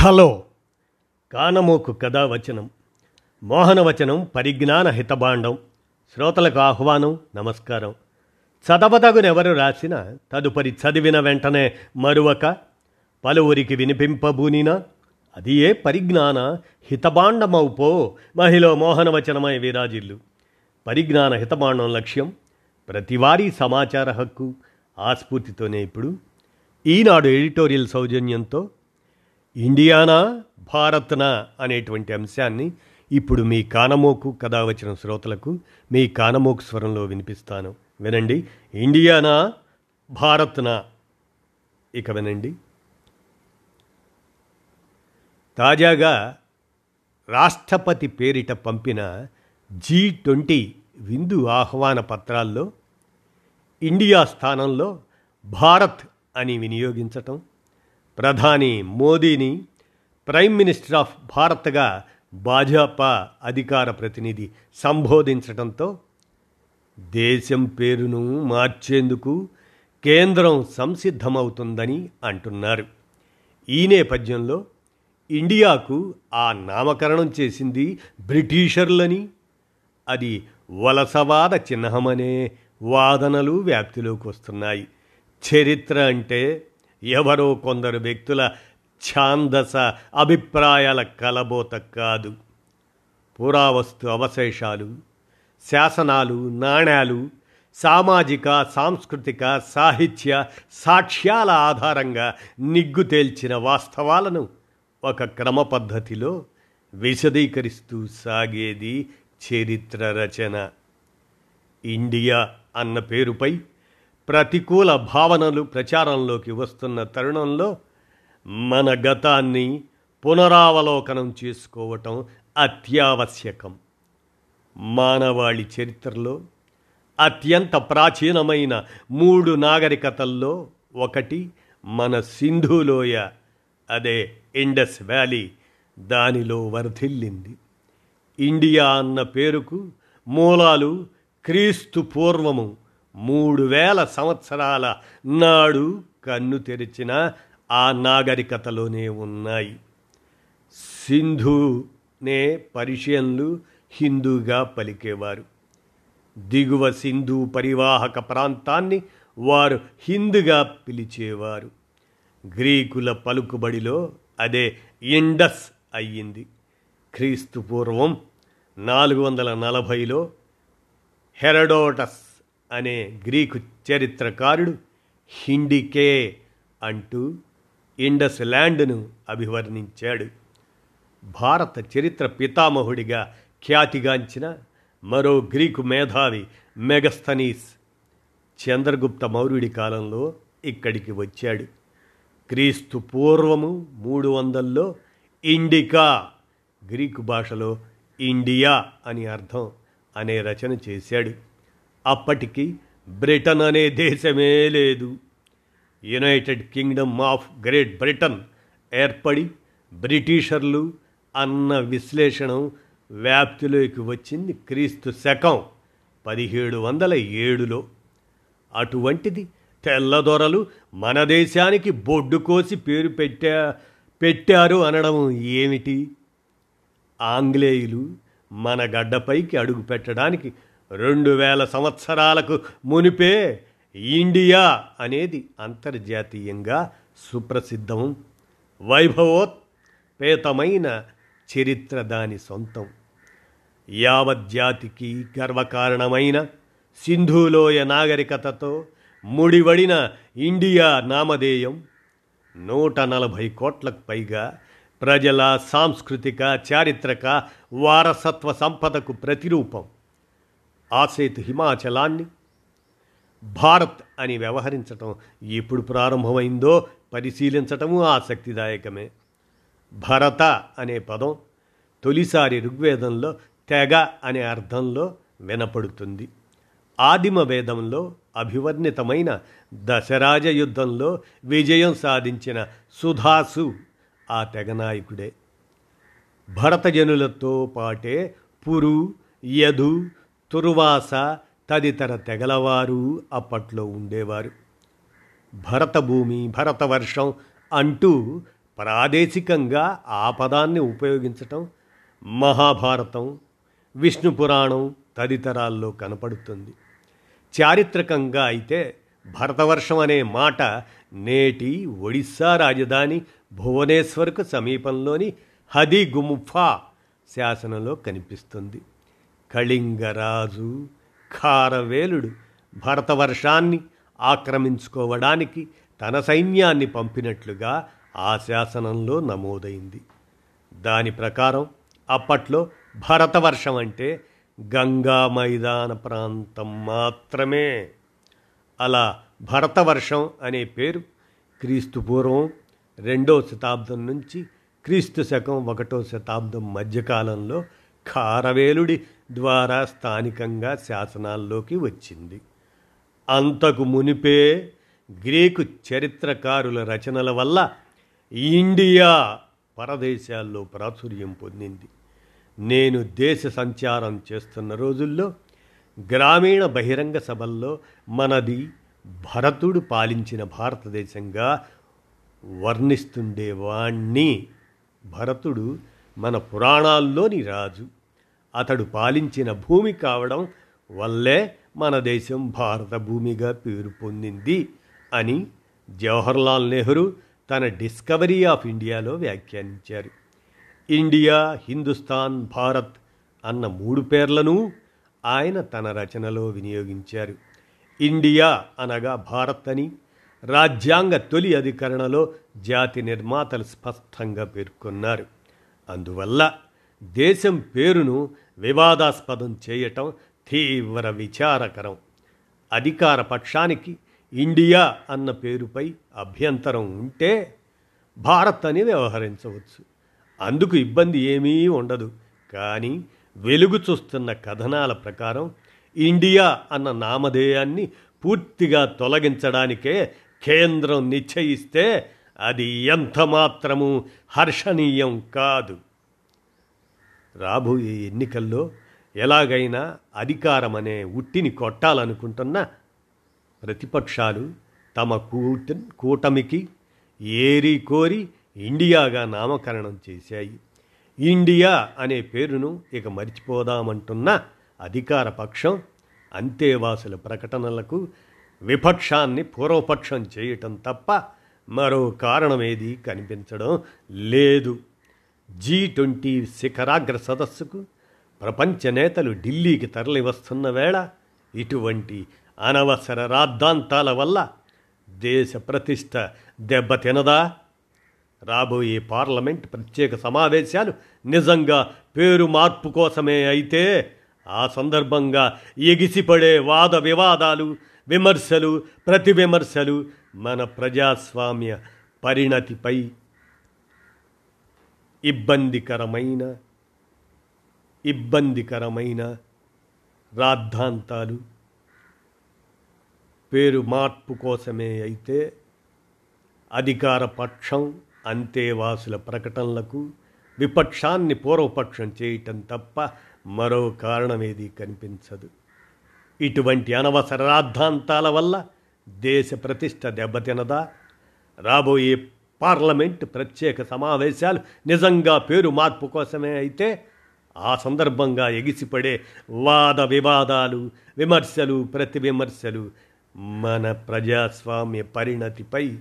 Hello. కానమోకు కథావచనం మోహనవచనం పరిజ్ఞాన హితబాండం శ్రోతలకు ఆహ్వానం నమస్కారం. చదవదగునెవరు రాసిన తదుపరి చదివిన వెంటనే మరువక పలువురికి వినిపింపబూనినా అది ఏ పరిజ్ఞాన హితభాండమవుపో మహిళ మోహనవచనమై విరాజిల్లు. పరిజ్ఞాన హితబాండం లక్ష్యం ప్రతివారీ సమాచార హక్కు ఆస్ఫూర్తితోనే ఇప్పుడు. ఈనాడు ఎడిటోరియల్ సౌజన్యంతో ఇండియానా భారత్నా అనేటువంటి అంశాన్ని ఇప్పుడు మీ కానమోకు కథ వచ్చిన శ్రోతలకు మీ కానమోకు స్వరంలో వినిపిస్తాను. వినండి. ఇండియానా భారత్నా? ఇక వినండి. తాజాగా రాష్ట్రపతి పేరిట పంపిన జీ ట్వంటీ విందు ఆహ్వాన పత్రాల్లో ఇండియా స్థానంలో భారత్ అని వినియోగించటం ప్రధాని మోదీని ప్రైమ్ మినిస్టర్ ఆఫ్ భారత్గా భాజపా అధికార ప్రతినిధి సంబోధించటంతో దేశం పేరును మార్చేందుకు కేంద్రం సంసిద్ధమవుతుందని అంటున్నారు. ఈ నేపథ్యంలో ఇండియాకు ఆ నామకరణం చేసింది బ్రిటిషర్లని. అది వలసవాద చిహ్నమనే వాదనలు వ్యాప్తిలోకి వస్తున్నాయి. చరిత్ర అంటే ఎవరో కొందరు వ్యక్తుల ఛాందస అభిప్రాయాల కలబోత కాదు. పురావస్తు అవశేషాలు శాసనాలు నాణ్యాలు సామాజిక సాంస్కృతిక సాహిత్య సాక్ష్యాల ఆధారంగా నిగ్గు తేల్చిన వాస్తవాలను ఒక క్రమ పద్ధతిలో విశదీకరిస్తూ సాగేది చరిత్ర రచన. ఇండియా అన్న పేరుపై ప్రతికూల భావనలు ప్రచారంలోకి వస్తున్న తరుణంలో మన గతాన్ని పునరావలోకనం చేసుకోవటం అత్యావశ్యకం. మానవాళి చరిత్రలో అత్యంత ప్రాచీనమైన మూడు నాగరికతల్లో ఒకటి మన సింధులోయ అదే ఇండస్ వ్యాలీ దానిలో వర్ధిల్లింది. ఇండియా అన్న పేరుకు మూలాలు క్రీస్తు పూర్వము మూడు వేల సంవత్సరాల నాడు కన్ను తెరిచిన ఆ నాగరికతలోనే ఉన్నాయి. సింధునే పరిషియన్లు హిందూగా పలికేవారు. దిగువ సింధు పరివాహక ప్రాంతాన్ని వారు హిందుగా పిలిచేవారు. గ్రీకుల పలుకుబడిలో అదే ఇండస్ అయ్యింది. క్రీస్తు పూర్వం నాలుగు వందల నలభైలో హెరడోటస్ అనే గ్రీకు చరిత్రకారుడు హిండికే అంటూ ఇండస్ ల్యాండ్ను అభివర్ణించాడు. భారత చరిత్ర పితామహుడిగా ఖ్యాతిగాంచిన మరో గ్రీకు మేధావి మెగస్తనీస్ చంద్రగుప్త మౌర్యుడి కాలంలో ఇక్కడికి వచ్చాడు. క్రీస్తు పూర్వము మూడు వందల్లో ఇండికా గ్రీకు భాషలో ఇండియా అని అర్థం అనే రచన చేశాడు. అప్పటికి బ్రిటన్ అనే దేశమే లేదు. United Kingdom of Great Britain ఏర్పడి బ్రిటిషర్లు అన్న విశ్లేషణ వ్యాప్తిలోకి వచ్చింది క్రీస్తు శకం పదిహేడు వందల ఏడులో. అటువంటిది తెల్లదొరలు మన దేశానికి బొడ్డు కోసి పేరు పెట్టా పెట్టారు అనడం ఏమిటి? ఆంగ్లేయులు మన గడ్డపైకి అడుగు పెట్టడానికి రెండు వేల సంవత్సరాలకు మునిపే ఇండియా అనేది అంతర్జాతీయంగా సుప్రసిద్ధం. వైభవోత్పేతమైన చరిత్ర దాని సొంతం. యావజ్జాతికి గర్వకారణమైన సింధులోయ నాగరికతతో ముడివడిన ఇండియా నామధేయం. నూట నలభై కోట్లకు పైగా ప్రజల సాంస్కృతిక చారిత్రక వారసత్వ సంపదకు ప్రతిరూపం. ఆసేతు హిమాచలాన్ని. భారత్ అని వ్యవహరించటం ఎప్పుడు ప్రారంభమైందో పరిశీలించటము ఆసక్తిదాయకమే. భరత అనే పదం తొలిసారి ఋగ్వేదంలో తెగ అనే అర్థంలో వినపడుతుంది. ఆదిమ వేదంలో అభివర్ణితమైన దశరాజ యుద్ధంలో విజయం సాధించిన సుధాసు ఆ తెగనాయకుడే భరతజనులతో పాటే పురు యధు తురువాస తదితర తెగలవారు అప్పట్లో ఉండేవారు. భరతభూమి భరతవర్షం అంటూ ప్రాదేశికంగా ఆ పదాన్ని ఉపయోగించటం మహాభారతం విష్ణు పురాణం తదితరాల్లో కనపడుతుంది. చారిత్రకంగా అయితే భరతవర్షం అనే మాట నేటి ఒడిస్సా రాజధాని భువనేశ్వర్కు సమీపంలోని హదిగుముఫా శాసనంలో కనిపిస్తుంది. కళింగరాజు ఖారవేలుడు భరతవర్షాన్ని ఆక్రమించుకోవడానికి తన సైన్యాన్ని పంపినట్లుగా ఆ శాసనంలో నమోదైంది. దాని ప్రకారం అప్పట్లో భరతవర్షం అంటే గంగా మైదాన ప్రాంతం మాత్రమే. అలా భరతవర్షం అనే పేరు క్రీస్తు పూర్వం రెండో శతాబ్దం నుంచి క్రీస్తు శకం ఒకటో శతాబ్దం మధ్యకాలంలో ఖారవేలుడి ద్వారా స్థానికంగా శాసనాల్లోకి వచ్చింది. అంతకు మునిపే గ్రీకు చరిత్రకారుల రచనల వల్ల ఇండియా పరదేశాల్లో ప్రాచుర్యం పొందింది. నేను దేశ సంచారం చేస్తున్న రోజుల్లో గ్రామీణ బహిరంగ సభల్లో మనది భరతుడు పాలించిన భారతదేశంగా వర్ణిస్తుండేవాణ్ణి. భరతుడు మన పురాణాల్లోని రాజు. అతడు పాలించిన భూమి కావడం వల్లే మన దేశం భారత భూమిగా పేరు పొందింది అని జవహర్లాల్ నెహ్రూ తన డిస్కవరీ ఆఫ్ ఇండియాలో వ్యాఖ్యానించారు. ఇండియా హిందుస్థాన్ భారత్ అన్న మూడు పేర్లను ఆయన తన రచనలో వినియోగించారు. ఇండియా అనగా భారత్ అని రాజ్యాంగ తొలి అధికరణలో జాతి నిర్మాతలు స్పష్టంగా పేర్కొన్నారు. అందువల్ల దేశం పేరును వివాదాస్పదం చేయటం తీవ్ర విచారకరం. అధికార పక్షానికి ఇండియా అన్న పేరుపై అభ్యంతరం ఉంటే భారత్ అని వ్యవహరించవచ్చు. అందుకు ఇబ్బంది ఏమీ ఉండదు. కానీ వెలుగు చూస్తున్న కథనాల ప్రకారం ఇండియా అన్న నామధేయాన్ని పూర్తిగా తొలగించడానికే కేంద్రం నిశ్చయిస్తే అది ఎంత మాత్రము హర్షణీయం కాదు. రాబోయే ఎన్నికల్లో ఎలాగైనా అధికారం అనే ఉట్టిని కొట్టాలనుకుంటున్న ప్రతిపక్షాలు తమ కూట కూటమికి ఏరి కోరి ఇండియాగా నామకరణం చేశాయి. ఇండియా అనే పేరును ఇక మర్చిపోదామంటున్న అధికార పక్షం అంతేవాసుల ప్రకటనలకు విపక్షాన్ని పూర్వపక్షం చేయటం తప్ప మరో కారణమేది కనిపించడం లేదు. జీ ట్వంటీ శిఖరాగ్ర సదస్సుకు ప్రపంచ నేతలు ఢిల్లీకి తరలివస్తున్న వేళ ఇటువంటి అనవసర రాద్ధాంతాల వల్ల దేశ ప్రతిష్ట దెబ్బతినదా? రాబోయే పార్లమెంట్ ప్రత్యేక సమావేశాలు నిజంగా పేరు మార్పు కోసమే అయితే ఆ సందర్భంగా ఎగిసిపడే వాద వివాదాలు విమర్శలు ప్రతి విమర్శలు మన ప్రజాస్వామ్య పరిణతిపై ఇబ్బందికరమైన ఇబ్బందికరమైన రాద్ధాంతాలు. పేరు మార్పు కోసమే అయితే అధికార పక్షం అంతేవాసుల ప్రకటనలకు విపక్షాన్ని పూర్వపక్షం చేయటం తప్ప మరో కారణమేది కనిపించదు. ఇటువంటి అనవసర రాద్ధాంతాల వల్ల దేశ ప్రతిష్ట దెబ్బతినదా? రాబోయే పార్లమెంట్ ప్రత్యేక సమావేశాలు నిజంగా పేరు మార్పు కోసమే అయితే ఆ సందర్భంగా ఎగిసిపడే వాద వివాదాలు విమర్శలు ప్రతి విమర్శలు మన ప్రజాస్వామ్య పరిణతిపై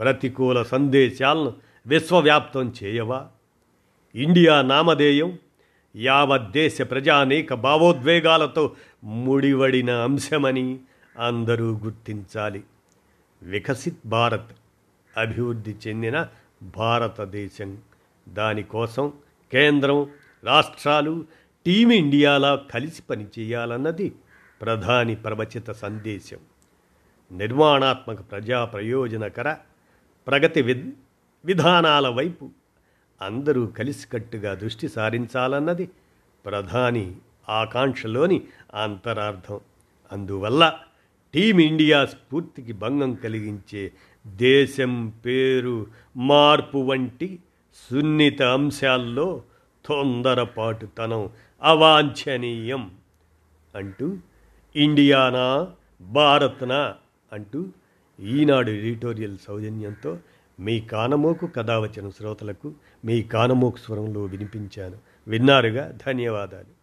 ప్రతికూల సందేశాలను విశ్వవ్యాప్తం చేయవా? ఇండియా నామధేయం యావత్ దేశ ప్రజానేక భావోద్వేగాలతో ముడివడిన అంశమని అందరూ గుర్తించాలి. వికసిత్ భారత్ అభివృద్ధి చెందిన భారతదేశం. దానికోసం కేంద్రం రాష్ట్రాలు టీమిండియాలా కలిసి పనిచేయాలన్నది ప్రధాని ప్రవచిత సందేశం. నిర్మాణాత్మక ప్రజా ప్రయోజనకర ప్రగతి విద్ విధానాల వైపు అందరూ కలిసికట్టుగా దృష్టి సారించాలన్నది ప్రధాని ఆకాంక్షలోని అంతరార్థం. అందువల్ల టీమిండియా స్ఫూర్తికి భంగం కలిగించే దేశం పేరు మార్పు వంటి సున్నిత అంశాల్లో తొందరపాటుతనం అవాంఛనీయం అంటూ ఇండియానా భారత్నా అంటూ ఈనాడు ఎడిటోరియల్ సౌజన్యంతో మీ కానమోకు కథావచన శ్రోతలకు మీ కానమోకు స్వరంలో వినిపించాను. విన్నారుగా? ధన్యవాదాలు.